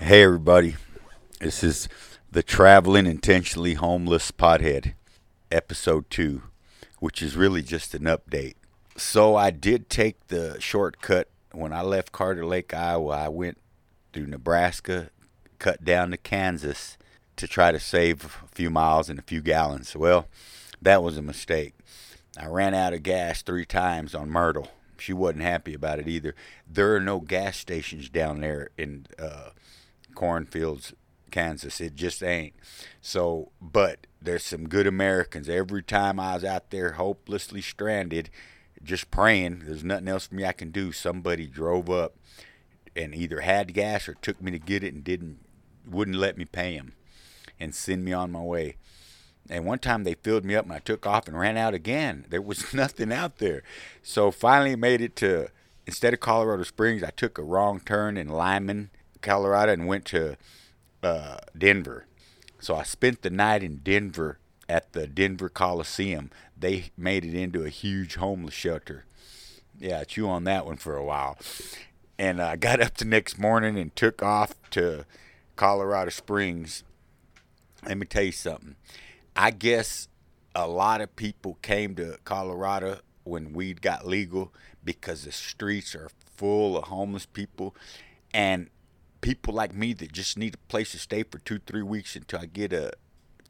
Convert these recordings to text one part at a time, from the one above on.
Hey, everybody. This is the Traveling Intentionally Homeless Pothead, episode two, which is really just an update. So, I did take the shortcut when I left Carter Lake, Iowa. I went through Nebraska, cut down to Kansas to try to save a few miles and a few gallons. Well, that was a mistake. I ran out of gas three times on Myrtle. She wasn't happy about it either. There are no gas stations down there in uh, cornfields, Kansas. It just ain't. So, but there's some good Americans. Every time I was out there hopelessly stranded, just praying, there's nothing else for me I can do. Somebody drove up and either had gas or took me to get it and didn't wouldn't let me pay him and send me on my way. And one time they filled me up and I took off and ran out again. There was nothing out there. So finally made it to instead of Colorado Springs, I took a wrong turn in Limon, Colorado and went to uh, Denver. So I spent the night in Denver at the Denver Coliseum. They made it into a huge homeless shelter. Yeah, I chew on that one for a while. And I got up the next morning and took off to Colorado Springs. Let me tell you something. I guess a lot of people came to Colorado when weed got legal because the streets are full of homeless people and people like me that just need a place to stay for two, three weeks until I get a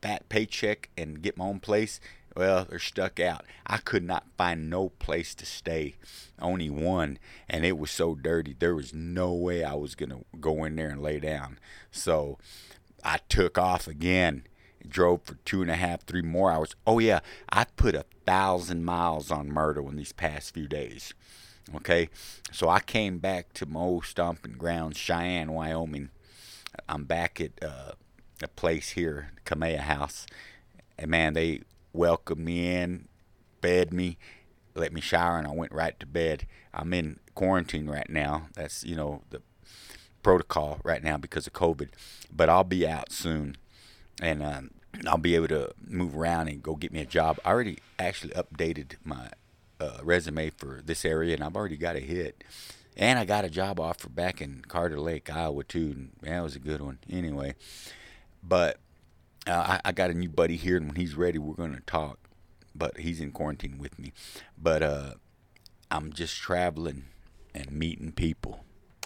fat paycheck and get my own place. Well, they're stuck out. I could not find no place to stay, only one, and it was so dirty. There was no way I was gonna go in there and lay down. So I took off again drove for two and a half, three more hours. Oh yeah, I put a thousand miles on Myrtle in these past few days. Okay, so I came back to my old stomping grounds, Cheyenne, Wyoming. I'm back at uh, a place here, COMEA House, and man, they welcomed me in, fed me, let me shower, and I went right to bed. I'm in quarantine right now. That's you know the protocol right now because of COVID, but I'll be out soon and um, I'll be able to move around and go get me a job. I already actually updated my uh, resume for this area, and I've already got a hit. And I got a job offer back in Carter Lake, Iowa, too. And that was a good one. Anyway, but uh, I, I, got a new buddy here, and when he's ready, we're going to talk. But he's in quarantine with me. But uh, I'm just traveling and meeting people.